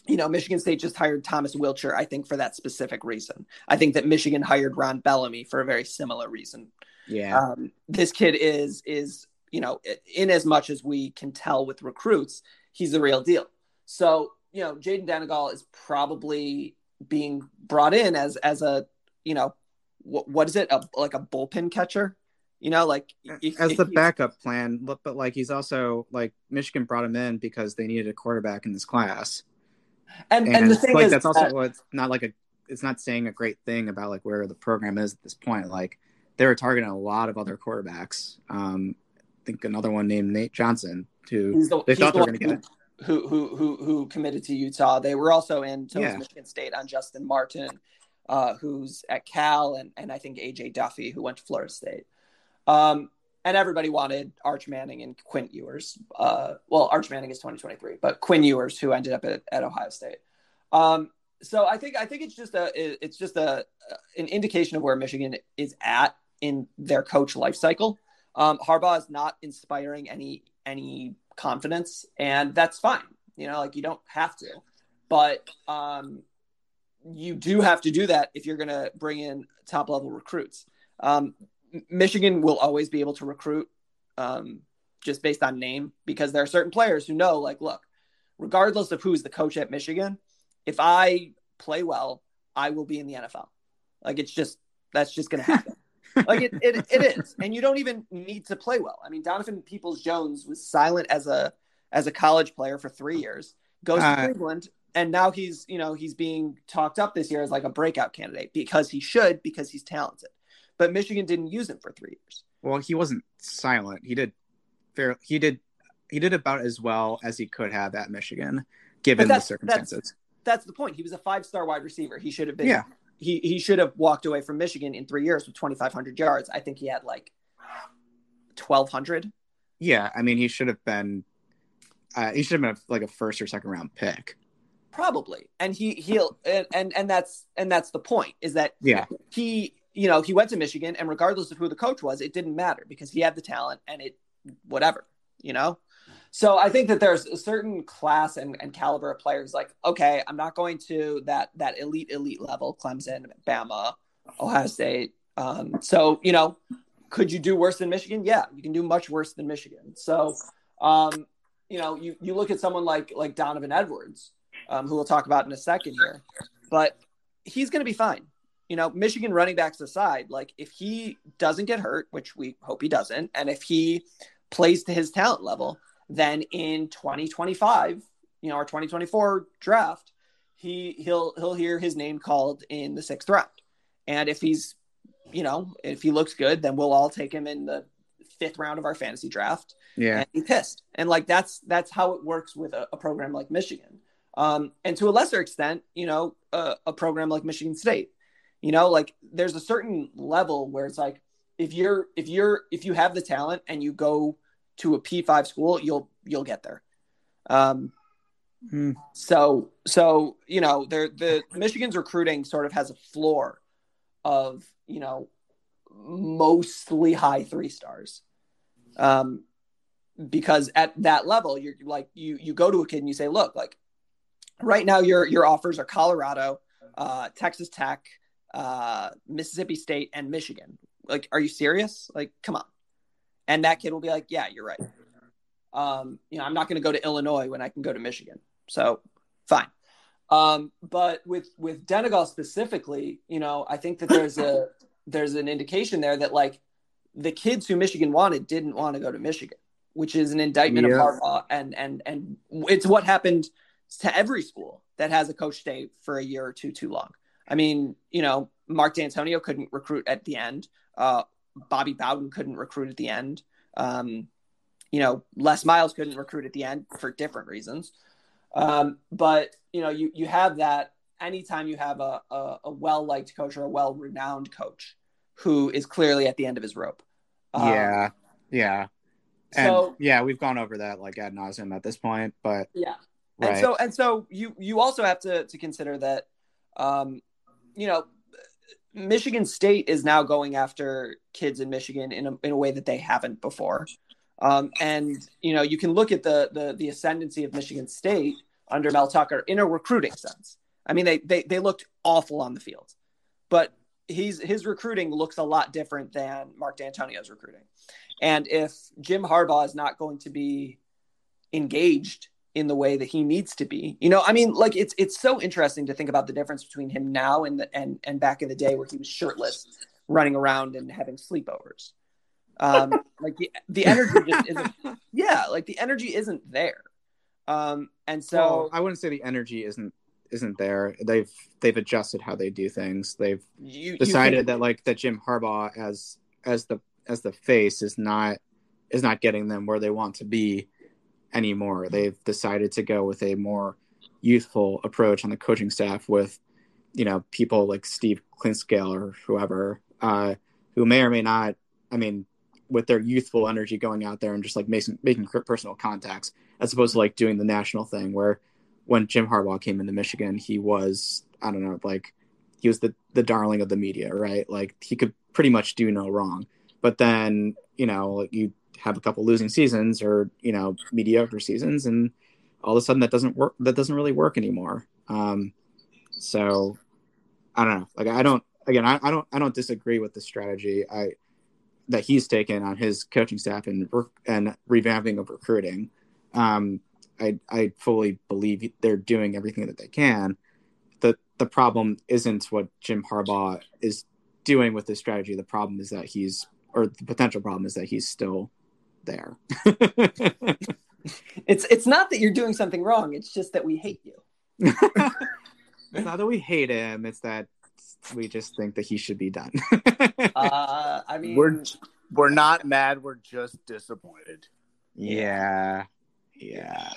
You know, Michigan State just hired Thomas Wilcher, I think, for that specific reason. I think that Michigan hired Ron Bellamy for a very similar reason. Yeah. Um, this kid is is you know, in as much as we can tell with recruits, he's the real deal. So you know, Jaden Denegal is probably being brought in as as a you know what, what is it a, like a bullpen catcher you know like if, as the backup plan, but, but like he's also like Michigan brought him in because they needed a quarterback in this class. and, And, and the thing like is that's also that- what's not like a it's not saying a great thing about like where the program is at this point. Like they were targeting a lot of other quarterbacks. Um, I think another one named Nate Johnson who the, they thought the they were going to get. who, who who who who committed to Utah. They were also in so Yeah. Michigan State on Justin Martin, uh, who's at Cal, and and I think AJ Duffy, who went to Florida State. Um, and everybody wanted Arch Manning and Quinn Ewers. Uh, well, Arch Manning is 2023, but Quinn Ewers, who ended up at, at Ohio State. Um, so I think I think it's just a it's just a an indication of where Michigan is at in their coach life cycle. Um, Harbaugh is not inspiring any any confidence, and that's fine. You know, like you don't have to, but um, you do have to do that if you're going to bring in top level recruits. Um, Michigan will always be able to recruit um, just based on name because there are certain players who know, like, look, regardless of who's the coach at Michigan, if I play well, I will be in the NFL. Like, it's just that's just going to happen. like it, it, it is, and you don't even need to play well. I mean, Donovan Peoples Jones was silent as a as a college player for three years, goes Uh, to Cleveland, and now he's you know he's being talked up this year as like a breakout candidate because he should because he's talented. But Michigan didn't use him for three years. Well, he wasn't silent. He did fair. He did he did about as well as he could have at Michigan, given the that's- circumstances. That's the point. He was a five star wide receiver. He should have been. Yeah. He he should have walked away from Michigan in three years with twenty five hundred yards. I think he had like twelve hundred. Yeah, I mean, he should have been. Uh, he should have been a, like a first or second round pick. probably and he he'll and, and and that's and that's the point is that Yeah, he you know he went to michigan and regardless of who the coach was it didn't matter because he had the talent and it whatever you know so i think that there's a certain class and, and caliber of players like okay i'm not going to that that elite elite level clemson bama ohio state um, so you know could you do worse than michigan yeah you can do much worse than michigan so um, you know you, you look at someone like like donovan edwards um, who we'll talk about in a second here. But he's going to be fine. You know, Michigan running backs aside, like if he doesn't get hurt, which we hope he doesn't, and if he plays to his talent level, then in 2025, you know, our 2024 draft, he he'll he'll hear his name called in the sixth round. And if he's, you know, if he looks good, then we'll all take him in the fifth round of our fantasy draft yeah. and be pissed. And like that's that's how it works with a, a program like Michigan. Um, and to a lesser extent, you know, a, a program like Michigan State. You know, like there's a certain level where it's like if you're if you're if you have the talent and you go to a P5 school, you'll you'll get there. Um, Hmm. so so you know, there the Michigan's recruiting sort of has a floor of you know, mostly high three stars. Um, because at that level, you're like you you go to a kid and you say, look, like right now your your offers are Colorado, uh, Texas Tech, uh, Mississippi State, and Michigan. Like, are you serious? Like, come on. And that kid will be like, yeah, you're right. Um, you know, I'm not going to go to Illinois when I can go to Michigan. So fine. Um, but with with Denegal specifically, you know, I think that there's a there's an indication there that like the kids who Michigan wanted didn't want to go to Michigan, which is an indictment Yeah. of Harbaugh, and and and it's what happened to every school that has a coach stay for a year or two too long. I mean, you know, Mark Dantonio couldn't recruit at the end. Uh, Bobby Bowden couldn't recruit at the end. Um, you know, Les Miles couldn't recruit at the end for different reasons. Um, but you know, you you have that anytime you have a a, a well liked coach or a well renowned coach who is clearly at the end of his rope. Um, yeah, yeah, and so- yeah, we've gone over that like ad nauseum at this point, but Yeah. right, And so and so you you also have to to consider that um you know Michigan State is now going after kids in Michigan in a, in a way that they haven't before. Um, and you know you can look at the the the ascendancy of Michigan State under Mel Tucker in a recruiting sense. I mean they they they looked awful on the field. But he's his recruiting looks a lot different than Mark Dantonio's recruiting. And if Jim Harbaugh is not going to be engaged in the way that he needs to be. You know, I mean, like it's it's so interesting to think about the difference between him now and the, and and back in the day where he was shirtless, running around and having sleepovers. Um, like the the energy just isn't. Yeah, like the energy isn't there. Um, and so Well, I wouldn't say the energy isn't isn't there. They've they've adjusted how they do things. They've you, you decided can- that like that Jim Harbaugh as as the as the face is not is not getting them where they want to be anymore. They've decided to go with a more youthful approach on the coaching staff with you know people like Steve Clinkscale or whoever uh, who may or may not. I mean, with their youthful energy going out there and just like making making personal contacts as opposed to like doing the national thing where when Jim Harbaugh came into Michigan, he was I don't know like he was the the darling of the media, right? Like he could pretty much do no wrong. But then you know you have a couple losing seasons or you know mediocre seasons, and all of a sudden that doesn't work. That doesn't really work anymore. Um, so I don't know. Like I don't again I, I don't I don't disagree with the strategy I that he's taken on his coaching staff and and revamping of recruiting. Um, I I fully believe they're doing everything that they can. the The problem isn't what Jim Harbaugh is doing with this strategy. The problem is that he's or the potential problem is that he's still there. it's it's not that you're doing something wrong. It's just that we hate you. it's not that we hate him; it's that we just think that he should be done. Uh, I mean, We're we're not mad. We're just disappointed. yeah, yeah.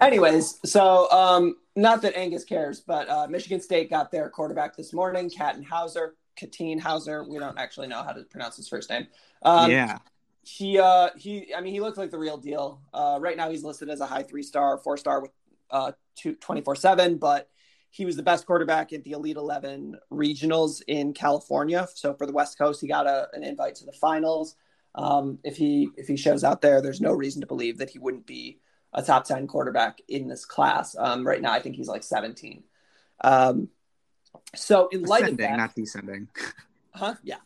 Anyways, so um, not that Angus cares, but uh, Michigan State got their quarterback this morning, Katten Houser, Katine Houser. We don't actually know how to pronounce his first name. Um, yeah. He, uh, he, I mean, he looks like the real deal. Uh, right now, he's listed as a high three star, four star with uh, 24 7, but he was the best quarterback at the Elite 11 regionals in California. So for the West Coast, he got a, an invite to the finals. Um, if he if he shows out there, there's no reason to believe that he wouldn't be a top 10 quarterback in this class. Um, right now, I think he's like 17. Um, so in light Ascending, of that, not descending. huh? Yeah.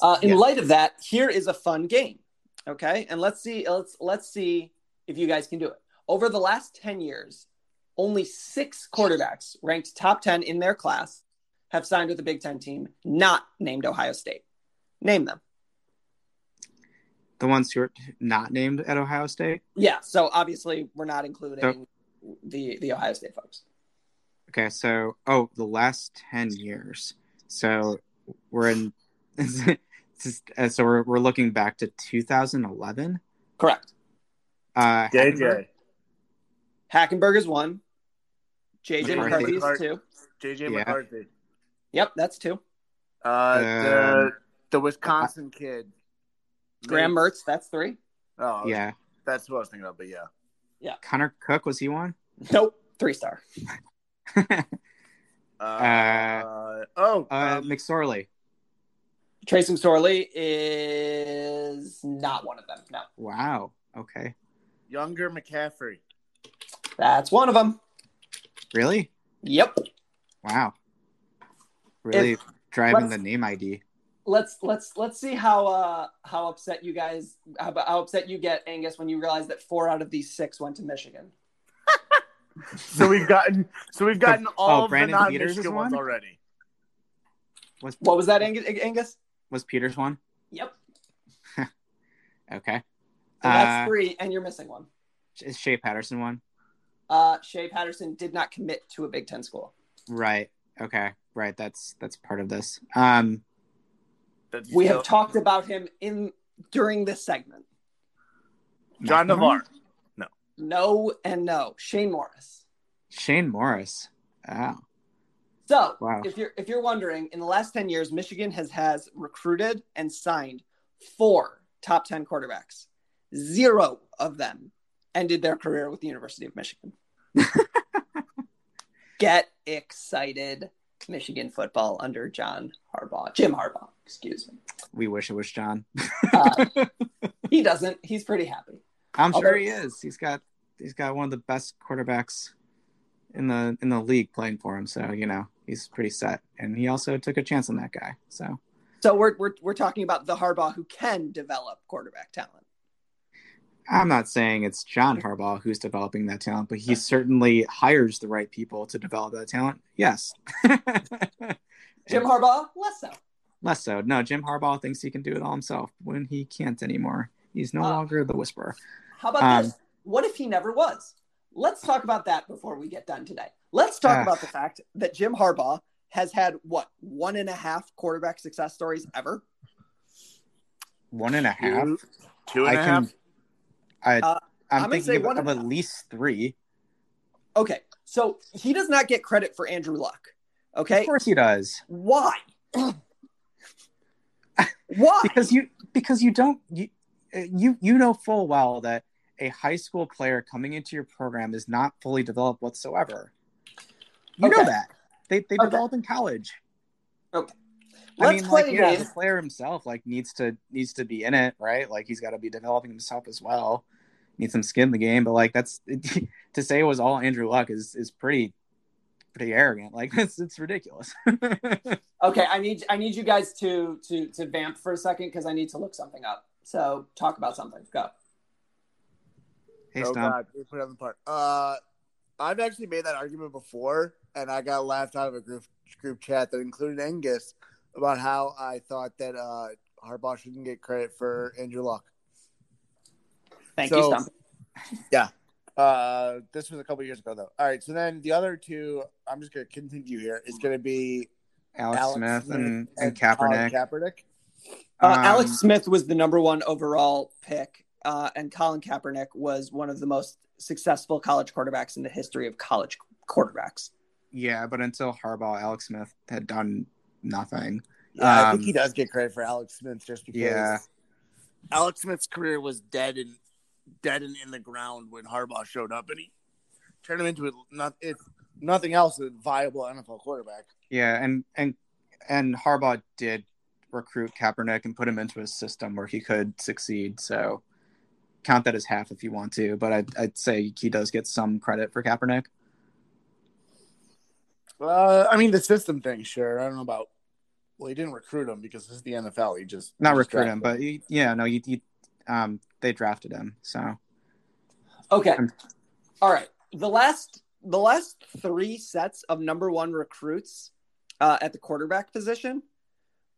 Uh, in yeah. light of that, here is a fun game. Okay, and let's see. Let's let's see if you guys can do it. Over the last ten years, only six quarterbacks ranked top ten in their class have signed with a Big Ten team not named Ohio State. Name them. the ones who are not named at Ohio State. Yeah. So obviously, we're not including the the Ohio State folks. Okay, so oh, the last ten years. So we're in. uh, so we're we're looking back to 2011. Correct. Uh, JJ, Hackenberg is one. JJ McCarthy. McCarthy is two. JJ Yeah. McCarthy, Yep, that's two. uh, the Um, the Wisconsin kid, Graham Mertz, that's three. Oh, yeah, that's what I was thinking of. But yeah, yeah. Connor Cook was he one? Nope, three star. uh, oh, Uh, um, McSorley. Trace McSorley is not one of them. No, Wow. Okay. Younger McCaffrey. that's one of them. Really? Yep. Wow. Really If- driving the name ID. Let's let's let's see how uh how upset you guys how, how upset you get Angus when you realize that four out of these six went to Michigan. So we've gotten so we've gotten all Oh, of Brandon the non-Michigan ones already. Was What was that, Angus? Angus? Was Peters one? Yep. Okay. So that's Uh, three, and you're missing one. Is Shea Patterson one? Uh, Shea Patterson did not commit to a Big Ten school. Right. Okay. Right. That's that's part of this. Um. That's We have talked about him in during this segment. John McNamara? Navarre. No No and no. Shane Morris. Shane Morris. Oh. So Wow. if you're if you're wondering, in the last ten years, Michigan has has recruited and signed four top ten quarterbacks. Zero of them ended their career with the University of Michigan. Get excited, Michigan football under John Harbaugh, Jim Harbaugh. Excuse me. We wish it was John. Uh, he doesn't. He's pretty happy. I'm although- sure he is. He's got he's got one of the best quarterbacks in the in the league playing for him. So you know he's pretty set, and he also took a chance on that guy. So So we're we're we're talking about the Harbaugh who can develop quarterback talent. I'm not saying it's John Harbaugh who's developing that talent, but he certainly hires the right people to develop that talent. Yes. Jim Harbaugh, less so. Less so. No, Jim Harbaugh thinks he can do it all himself when he can't anymore. He's no Uh, longer the whisperer. How about Um, this? What if he never was? Let's talk about that before we get done today. Let's talk Ah. about the fact that Jim Harbaugh has had what one and a half quarterback success stories ever. One and a half. Two, two and I a can. half. I, Uh, I'm, I'm gonna say thinking one of, of at least three. Okay, so he does not get credit for Andrew Luck. Okay, Of course he does. why? why? because you because you don't you uh, you you know full well that a high school player coming into your program is not fully developed whatsoever. You know that they they Okay. develop in college. Okay. I Let's mean, play like, yeah, the player himself like needs to needs to be in it, right? Like he's got to be developing himself as well. Needs some skin in the game, but like that's to say it was all Andrew Luck is is pretty pretty arrogant. Like it's it's ridiculous. Okay, I need I need you guys to to to vamp for a second because I need to look something up. So talk about something. Go. Hey, oh Stump. God, we put it on the part. Uh, I've actually made that argument before, and I got laughed out of a group group chat that included Angus about how I thought that uh, Harbaugh shouldn't get credit for Andrew Luck. Thank So- you, Stump. Yeah. Uh, this was a couple years ago, though. All right, so then the other two, I'm just going to continue here. Is going to be Alex, Alex Smith, and, and Colin Kaepernick. Kaepernick. Uh, Um, Alex Smith was the number one overall pick, uh, and Colin Kaepernick was one of the most successful college quarterbacks in the history of college quarterbacks. Yeah, but until Harbaugh, Alex Smith had done nothing. Yeah, I Um, think he does get credit for Alex Smith just because Yeah. Alex Smith's career was dead and dead and in the ground when Harbaugh showed up, and he turned him into a, not it, nothing else a viable NFL quarterback. Yeah, and and and Harbaugh did recruit Kaepernick and put him into a system where he could succeed. So count that as half if you want to, but I'd, I'd say he does get some credit for Kaepernick. Uh, I mean the system thing, sure. I don't know about. Well, he didn't recruit him because this is the NFL. He just Not just recruit him, drafted but he, yeah, no, he, he um they drafted him. So Okay, Um, all right. The last the last three sets of number one recruits uh, at the quarterback position: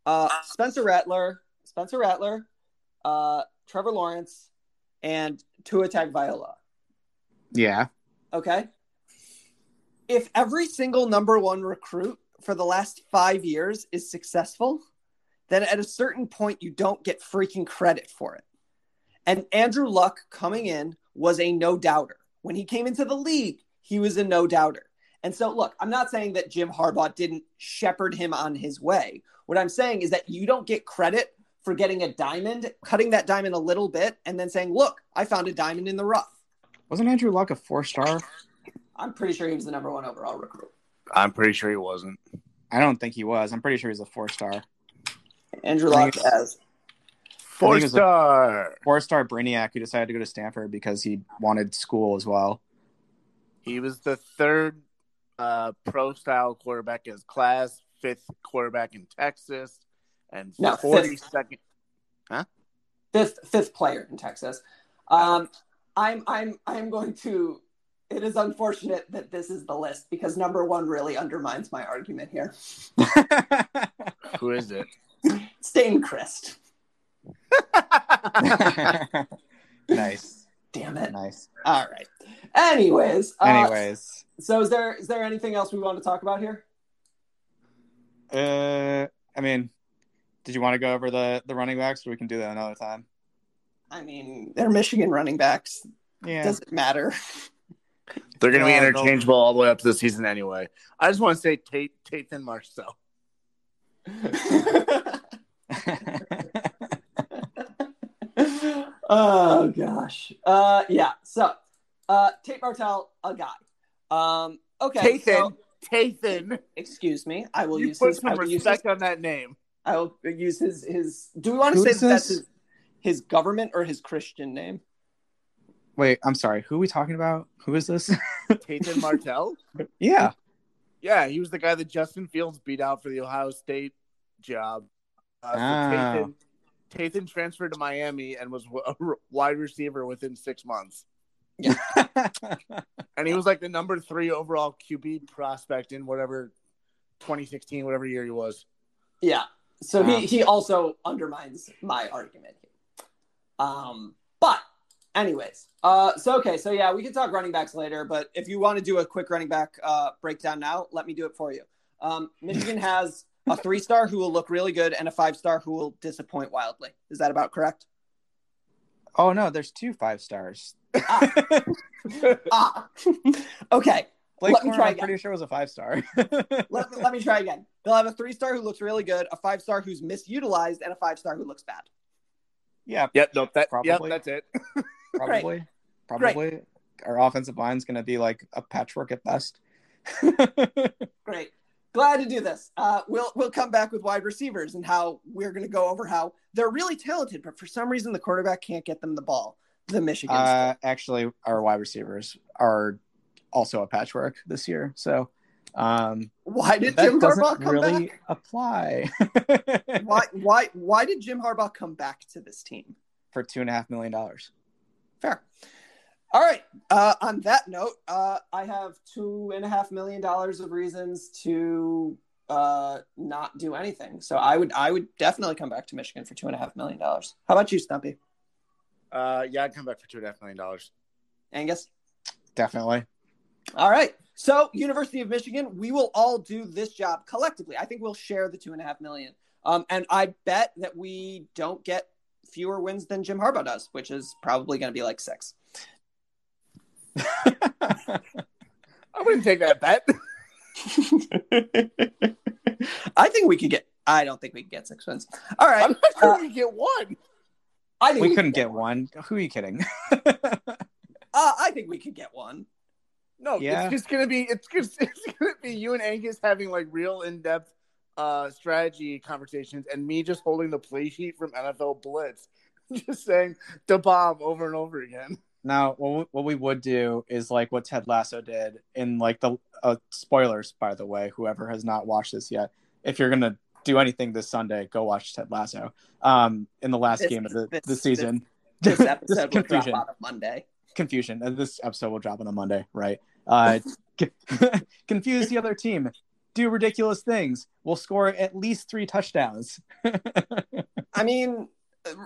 uh, Spencer Rattler, Spencer Rattler, uh, Trevor Lawrence, and Tua Tagovailoa. yeah, Okay. If every single number one recruit for the last five years is successful, then at a certain point you don't get freaking credit for it. And Andrew Luck coming in was a no doubter. When he came into the league, he was a no doubter. And so, look, I'm not saying that Jim Harbaugh didn't shepherd him on his way. What I'm saying is that you don't get credit for getting a diamond, cutting that diamond a little bit, and then saying, look, I found a diamond in the rough. wasn't Andrew Luck a four star? I'm pretty sure he was the number one overall recruit. I'm pretty sure he wasn't. I don't think he was. I'm pretty sure he's a four star. Andrew Luck as Four I think it was a- star. Four star Brainiac who decided to go to Stanford because he wanted school as well. He was the third uh, pro style quarterback in his class, fifth quarterback in Texas, and No, forty fifth. second. fifth fifth player in Texas. Um, I'm I'm I'm going to. It is unfortunate that this is the list because number one really undermines my argument here. Who is it? Staincrist. nice, Damn it. nice. All right. Anyways. Uh, Anyways, So is there is there anything else we want to talk about here? uh, I mean, did you want to go over the the running backs, or we can do that another time? I mean, they're Michigan running backs. Yeah. Does it matter? They're going to be interchangeable all the way up to the season anyway. I just want to say Tate, Tate and Marcel. oh gosh. Uh yeah. So uh Tate Martell, a guy. Um okay. Tathan. so- Tathan. excuse me. I will You use put his I some will use his, respect on that name. I will use his his do we want to Who say that that's his, his government or his Christian name? Wait, I'm sorry. Who are we talking about? Who is this? Tathan Martell. yeah. Yeah, he was the guy that Justin Fields beat out for the Ohio State job. Uh, so Ah. Tathan, Tathan transferred to Miami and was a wide receiver within six months. Yeah. and he was like the number three overall QB prospect in whatever 2016, whatever year he was. Yeah. So Wow. he he also undermines my argument here. Um, but anyways, uh, so okay, so yeah, we can talk running backs later. But if you want to do a quick running back uh, breakdown now, let me do it for you. Um, Michigan has a three star who will look really good and a five star who will disappoint wildly. Is that about correct? oh no, there's two five stars. Ah, okay. Blake Let me try I'm again. pretty sure was a five star. Let, let me try again. They'll have a three star who looks really good, a five star who's misutilized, and a five star who looks bad. yeah, Yep, nope, that, yep, that's it. probably. Probably. Our offensive line's going to be like a patchwork at best. Great. Glad to do this. Uh, we'll we'll come back with wide receivers and how we're going to go over how they're really talented, but for some reason the quarterback can't get them the ball. The Michigan. Uh, actually, our wide receivers are also a patchwork this year. So um, why did Jim doesn't Harbaugh come really back? apply Why why why did Jim Harbaugh come back to this team? for two and a half million dollars. Fair. All right. Uh, on that note, uh, I have two and a half million dollars of reasons to uh, not do anything. So I would I would definitely come back to Michigan for two and a half million dollars. How about you, Stumpy? Uh, yeah, I'd come back for two and a half million dollars. Angus? Definitely. All right. So, University of Michigan, we will all do this job collectively. I think we'll share the two and a half million. Um, and I bet that we don't get fewer wins than Jim Harbaugh does, which is probably going to be like six. I wouldn't take that bet. I think we could get. I don't think we could get six wins. All right. I'm not sure Uh, we get one. I think we could couldn't get one. Who are you kidding? Uh, I think we could get one. No, Yeah. it's just gonna be it's just it's gonna be you and Angus having like real in depth uh strategy conversations and me just holding the play sheet from NFL Blitz, just saying the bomb over and over again. Now, what we, what we would do is like what Ted Lasso did in like the uh, spoilers, by the way. Whoever has not watched this yet, if you're gonna do anything this Sunday, go watch Ted Lasso. Um, in the last This- game of the, this- the season, This episode will drop confusion, out on Monday. Confusion. Uh, This episode will drop on a Monday, right? Uh, confuse the other team, do ridiculous things. We'll score at least three touchdowns. I mean,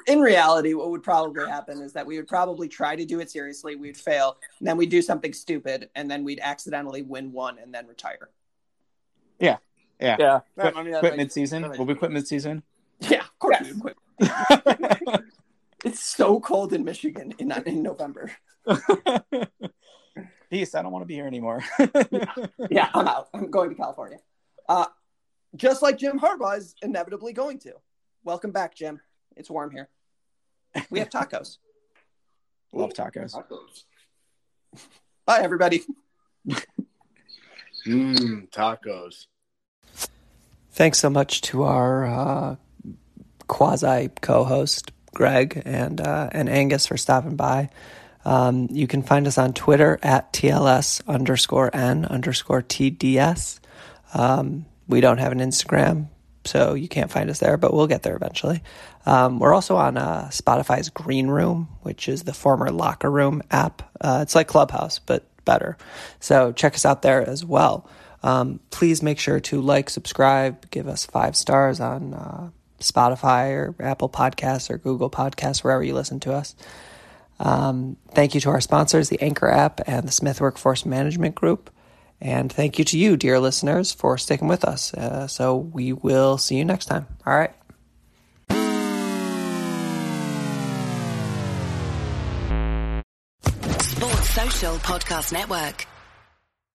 in reality, what would probably happen is that we would probably try to do it seriously. We'd fail, and then we'd do something stupid, and then we'd accidentally win one and then retire. yeah, Yeah, Quit, I mean, quit makes- mid-season. Will we quit mid-season? Yeah, of course. Yes. we quit. It's so cold in Michigan in, in November. Peace. I don't want to be here anymore. Yeah, I'm out. I'm going to California. Uh, just like Jim Harbaugh is inevitably going to. Welcome back, Jim. It's warm here. We have tacos. Love tacos. Bye, everybody. Mmm, tacos. Thanks so much to our uh, quasi co-host Greg and uh, and Angus for stopping by. Um, you can find us on Twitter at TLS underscore N underscore TDS. Um, we don't have an Instagram, so you can't find us there, but we'll get there eventually. Um, we're also on uh, Spotify's Green Room, which is the former Locker Room app. Uh, it's like Clubhouse, but better. So check us out there as well. Um, please make sure to like, subscribe, give us five stars on uh, Spotify or Apple Podcasts or Google Podcasts, wherever you listen to us. Um, thank you to our sponsors, the Anchor app and the Smith Workforce Management Group. And thank you to you, dear listeners, for sticking with us. Uh, so we will see you next time. All right. Sports Social Podcast Network.